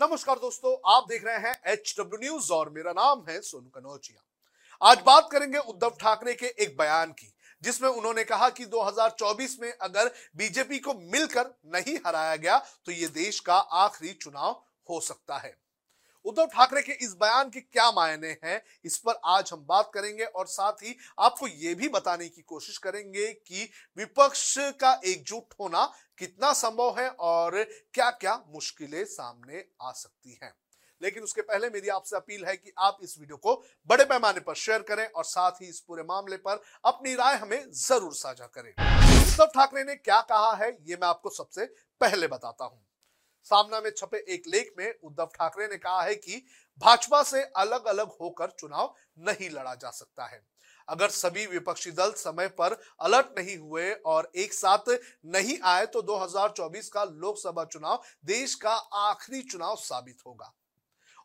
नमस्कार दोस्तों, आप देख रहे हैं एच डब्ल्यू न्यूज़ और मेरा नाम है सोनू कनौजिया आज बात करेंगे उद्धव ठाकरे के एक बयान की, जिसमें उन्होंने कहा कि 2024 में अगर बीजेपी को मिलकर नहीं हराया गया तो ये देश का आखिरी चुनाव हो सकता है। उद्धव ठाकरे के इस बयान के क्या मायने हैं, इस पर आज हम बात करेंगे और साथ ही आपको यह भी बताने की कोशिश करेंगे कि विपक्ष का एकजुट होना कितना संभव है और क्या क्या मुश्किलें सामने आ सकती हैं। लेकिन उसके पहले मेरी आपसे अपील है कि आप इस वीडियो को बड़े पैमाने पर शेयर करें और साथ ही इस पूरे मामले पर अपनी राय हमें ज़रूर साझा करें। उद्धव ठाकरे ने क्या कहा है, ये मैं आपको सबसे पहले बताता हूँ। सामना में छपे एक लेख में उद्धव ठाकरे ने कहा है कि भाजपा से अलग अलग होकर चुनाव नहीं लड़ा जा सकता है। अगर सभी विपक्षी दल समय पर अलर्ट नहीं हुए और एक साथ नहीं आए तो 2024 का लोकसभा चुनाव देश का आखिरी चुनाव साबित होगा।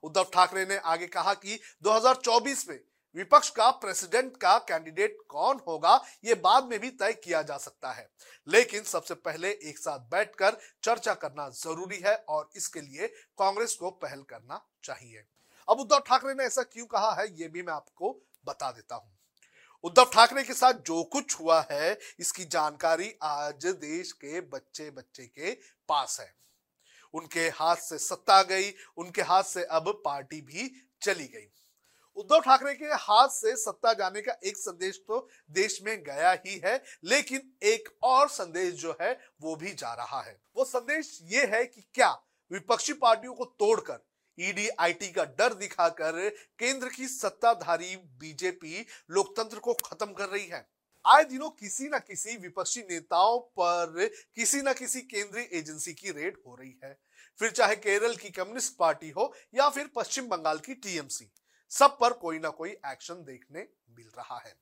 उद्धव ठाकरे ने आगे कहा कि 2024 में विपक्ष का, प्रेसिडेंट का कैंडिडेट कौन होगा, ये बाद में भी तय किया जा सकता है। लेकिन सबसे पहले एक साथ बैठकर चर्चा करना ज़रूरी है और इसके लिए कांग्रेस को पहल करना चाहिए। अब उद्धव ठाकरे ने ऐसा क्यों कहा है, ये भी मैं आपको बता देता हूँ। उद्धव ठाकरे के साथ जो कुछ हुआ है, इसकी जानकारी आज देश के बच्चे बच्चे के पास है। उनके हाथ से सत्ता गई, उनके हाथ से अब पार्टी भी चली गई। उद्धव ठाकरे के हाथ से सत्ता जाने का एक संदेश तो देश में गया ही है, लेकिन एक और संदेश जो है, वो भी जा रहा है। वो संदेश ये है कि क्या विपक्षी पार्टियों को तोड़कर, ईडी, आईटी का डर दिखाकर केंद्र की सत्ताधारी बीजेपी लोकतंत्र को खत्म कर रही है। आए दिनों किसी न किसी विपक्षी नेताओं पर किसी न किसी केंद्रीय एजेंसी की रेड हो रही है। फिर चाहे केरल की कम्युनिस्ट पार्टी हो या फिर पश्चिम बंगाल की टीएमसी। सब पर कोई ना कोई एक्शन देखने मिल रहा है।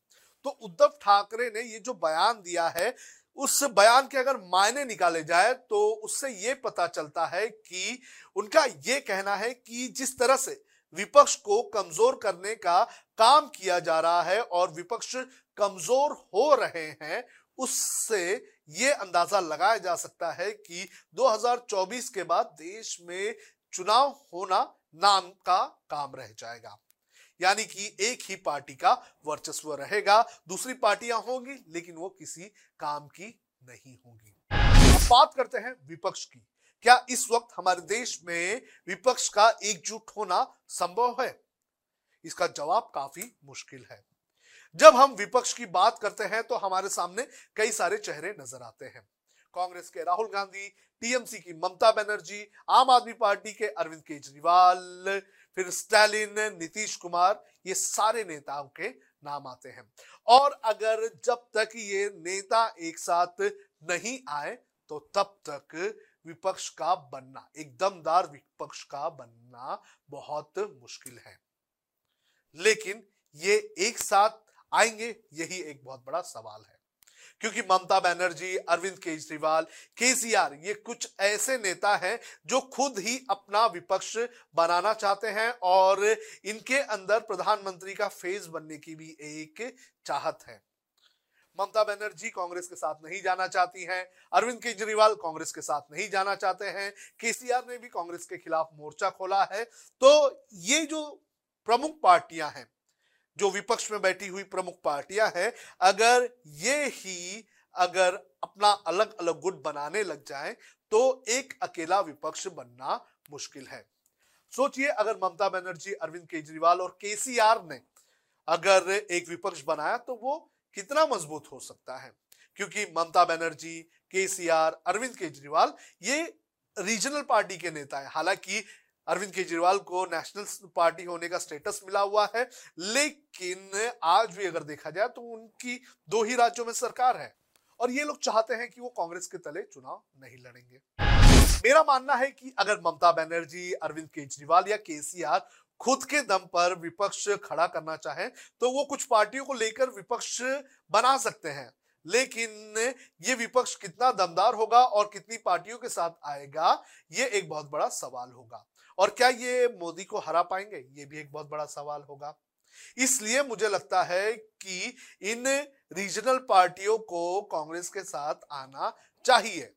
तो उद्धव ठाकरे ने ये जो बयान दिया है, उस बयान के अगर मायने निकाले जाए तो उससे ये पता चलता है कि उनका ये कहना है कि जिस तरह से विपक्ष को कमज़ोर करने का काम किया जा रहा है और विपक्ष कमज़ोर हो रहे हैं, उससे ये अंदाज़ा लगाया जा सकता है कि 2024 के बाद देश में चुनाव होना नाम का काम रह जाएगा। यानी कि एक ही पार्टी का वर्चस्व रहेगा। दूसरी पार्टियाँ होंगी, लेकिन वो किसी काम की नहीं होंगी। बात करते हैं विपक्ष की। क्या इस वक्त हमारे देश में विपक्ष का एकजुट होना संभव है? इसका जवाब काफ़ी मुश्किल है। जब हम विपक्ष की बात करते हैं तो हमारे सामने कई सारे चेहरे नज़र आते हैं। कांग्रेस के राहुल गांधी, टीएमसी की ममता बनर्जी, आम आदमी पार्टी के अरविंद केजरीवाल फिर स्टालिन, नीतीश कुमार, ये सारे नेताओं के नाम आते हैं। और अगर जब तक ये नेता एक साथ नहीं आए तो तब तक विपक्ष का बनना, एक दमदार विपक्ष का बनना बहुत मुश्किल है। लेकिन ये एक साथ आएँगे, यही एक बहुत बड़ा सवाल है। क्योंकि ममता बनर्जी, अरविंद केजरीवाल, केसीआर, ये कुछ ऐसे नेता हैं जो खुद ही अपना विपक्ष बनाना चाहते हैं और इनके अंदर प्रधानमंत्री का फ़ेज़ बनने की भी एक चाहत है। ममता बनर्जी कांग्रेस के साथ नहीं जाना चाहती हैं। अरविंद केजरीवाल कांग्रेस के साथ नहीं जाना चाहते हैं। केसीआर ने भी कांग्रेस के खिलाफ मोर्चा खोला है। तो ये जो प्रमुख पार्टियाँ हैं जो विपक्ष में बैठी हुई प्रमुख पार्टियाँ हैं, अगर ये ही अगर अपना अलग अलग गुट बनाने लग जाए तो एक अकेला विपक्ष बनना मुश्किल है। सोचिए, अगर ममता बनर्जी, अरविंद केजरीवाल और केसीआर ने अगर एक विपक्ष बनाया तो वो कितना मज़बूत हो सकता है? क्योंकि ममता बनर्जी, केसीआर, अरविंद केजरीवाल, ये रीजनल पार्टी के नेता है। हालाँकि अरविंद केजरीवाल को नेशनल पार्टी होने का स्टेटस मिला हुआ है, लेकिन आज भी अगर देखा जाए तो उनकी दो ही राज्यों में सरकार है। और ये लोग चाहते हैं कि वो कांग्रेस के तले चुनाव नहीं लड़ेंगे। मेरा मानना है कि अगर ममता बनर्जी, अरविंद केजरीवाल या केसीआर खुद के दम पर विपक्ष खड़ा करना चाहे तो वो कुछ पार्टियों को लेकर विपक्ष बना सकते हैं। लेकिन ये विपक्ष कितना दमदार होगा और कितनी पार्टियों के साथ आएगा, ये एक बहुत बड़ा सवाल होगा। और क्या ये मोदी को हरा पाएँगे? ये भी एक बहुत बड़ा सवाल होगा। इसलिए मुझे लगता है कि इन रीजनल पार्टियों को कांग्रेस के साथ आना चाहिए।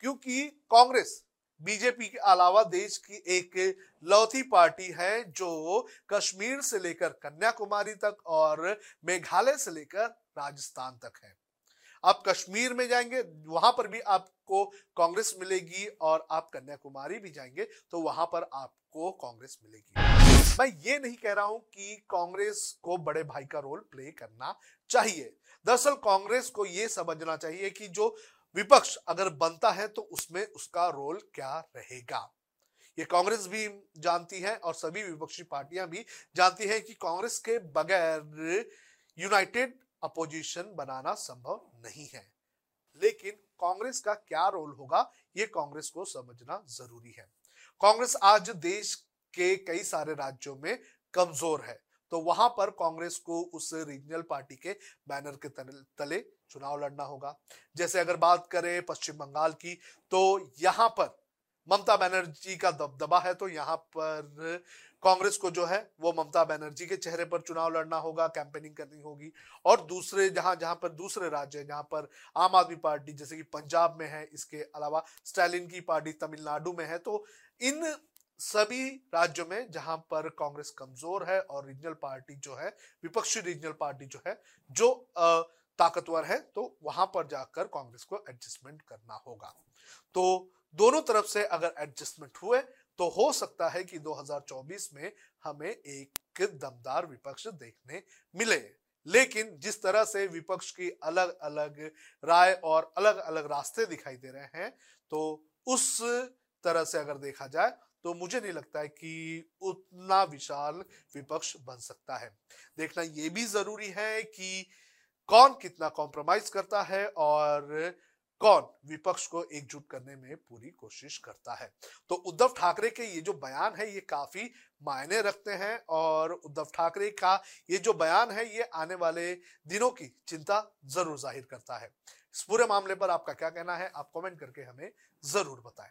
क्योंकि कांग्रेस, बीजेपी के अलावा देश की एक लौती पार्टी है जो कश्मीर से लेकर कन्याकुमारी तक और मेघालय से लेकर राजस्थान तक है। आप कश्मीर में जाएँगे, वहाँ पर भी आपको कांग्रेस मिलेगी और आप कन्याकुमारी भी जाएँगे तो वहाँ पर आपको कांग्रेस मिलेगी। मैं ये नहीं कह रहा हूँ कि कांग्रेस को बड़े भाई का रोल प्ले करना चाहिए। दरअसल कांग्रेस को यह समझना चाहिए कि जो विपक्ष अगर बनता है तो उसमें उसका रोल क्या रहेगा। ये कांग्रेस भी जानती है और सभी विपक्षी पार्टियाँ भी जानती हैं कि कांग्रेस के बगैर यूनाइटेड अपोजिशन बनाना संभव नहीं है। लेकिन कांग्रेस का क्या रोल होगा, ये कांग्रेस को समझना ज़रूरी है। कांग्रेस आज देश के कई सारे राज्यों में कमज़ोर है तो वहाँ पर कांग्रेस को उस रीजनल पार्टी के बैनर के तले चुनाव लड़ना होगा। जैसे अगर बात करें पश्चिम बंगाल की तो यहाँ पर ममता बनर्जी का दबदबा है तो यहाँ पर कांग्रेस को जो है, वो ममता बनर्जी के चेहरे पर चुनाव लड़ना होगा कैंपेनिंग करनी होगी। और दूसरे, जहाँ जहाँ पर दूसरे राज्य है, जहाँ पर आम आदमी पार्टी, जैसे कि पंजाब में है, इसके अलावा स्टैलिन की पार्टी तमिलनाडु में है तो इन सभी राज्यों में जहाँ पर कांग्रेस कमज़ोर है और रीजनल पार्टी जो है, विपक्षी रीजनल पार्टी जो है, जो ताकतवर है तो वहाँ पर जाकर कांग्रेस को एडजस्टमेंट करना होगा। तो दोनों तरफ़ से अगर एडजस्टमेंट हुए तो हो सकता है कि 2024 में हमें एक दमदार विपक्ष देखने मिले। लेकिन जिस तरह से विपक्ष की अलग अलग राय और अलग अलग रास्ते दिखाई दे रहे हैं तो उस तरह से अगर देखा जाए तो मुझे नहीं लगता है कि उतना विशाल विपक्ष बन सकता है। देखना यह भी ज़रूरी है कि कौन कितना कॉम्प्रोमाइज करता है और कौन विपक्ष को एकजुट करने में पूरी कोशिश करता है? तो उद्धव ठाकरे के ये जो बयान है, ये काफ़ी मायने रखते हैं और उद्धव ठाकरे का ये जो बयान है, ये आने वाले दिनों की चिंता ज़रूर ज़ाहिर करता है। इस पूरे मामले पर आपका क्या कहना है? आप कमेंट करके हमें ज़रूर बताएँ।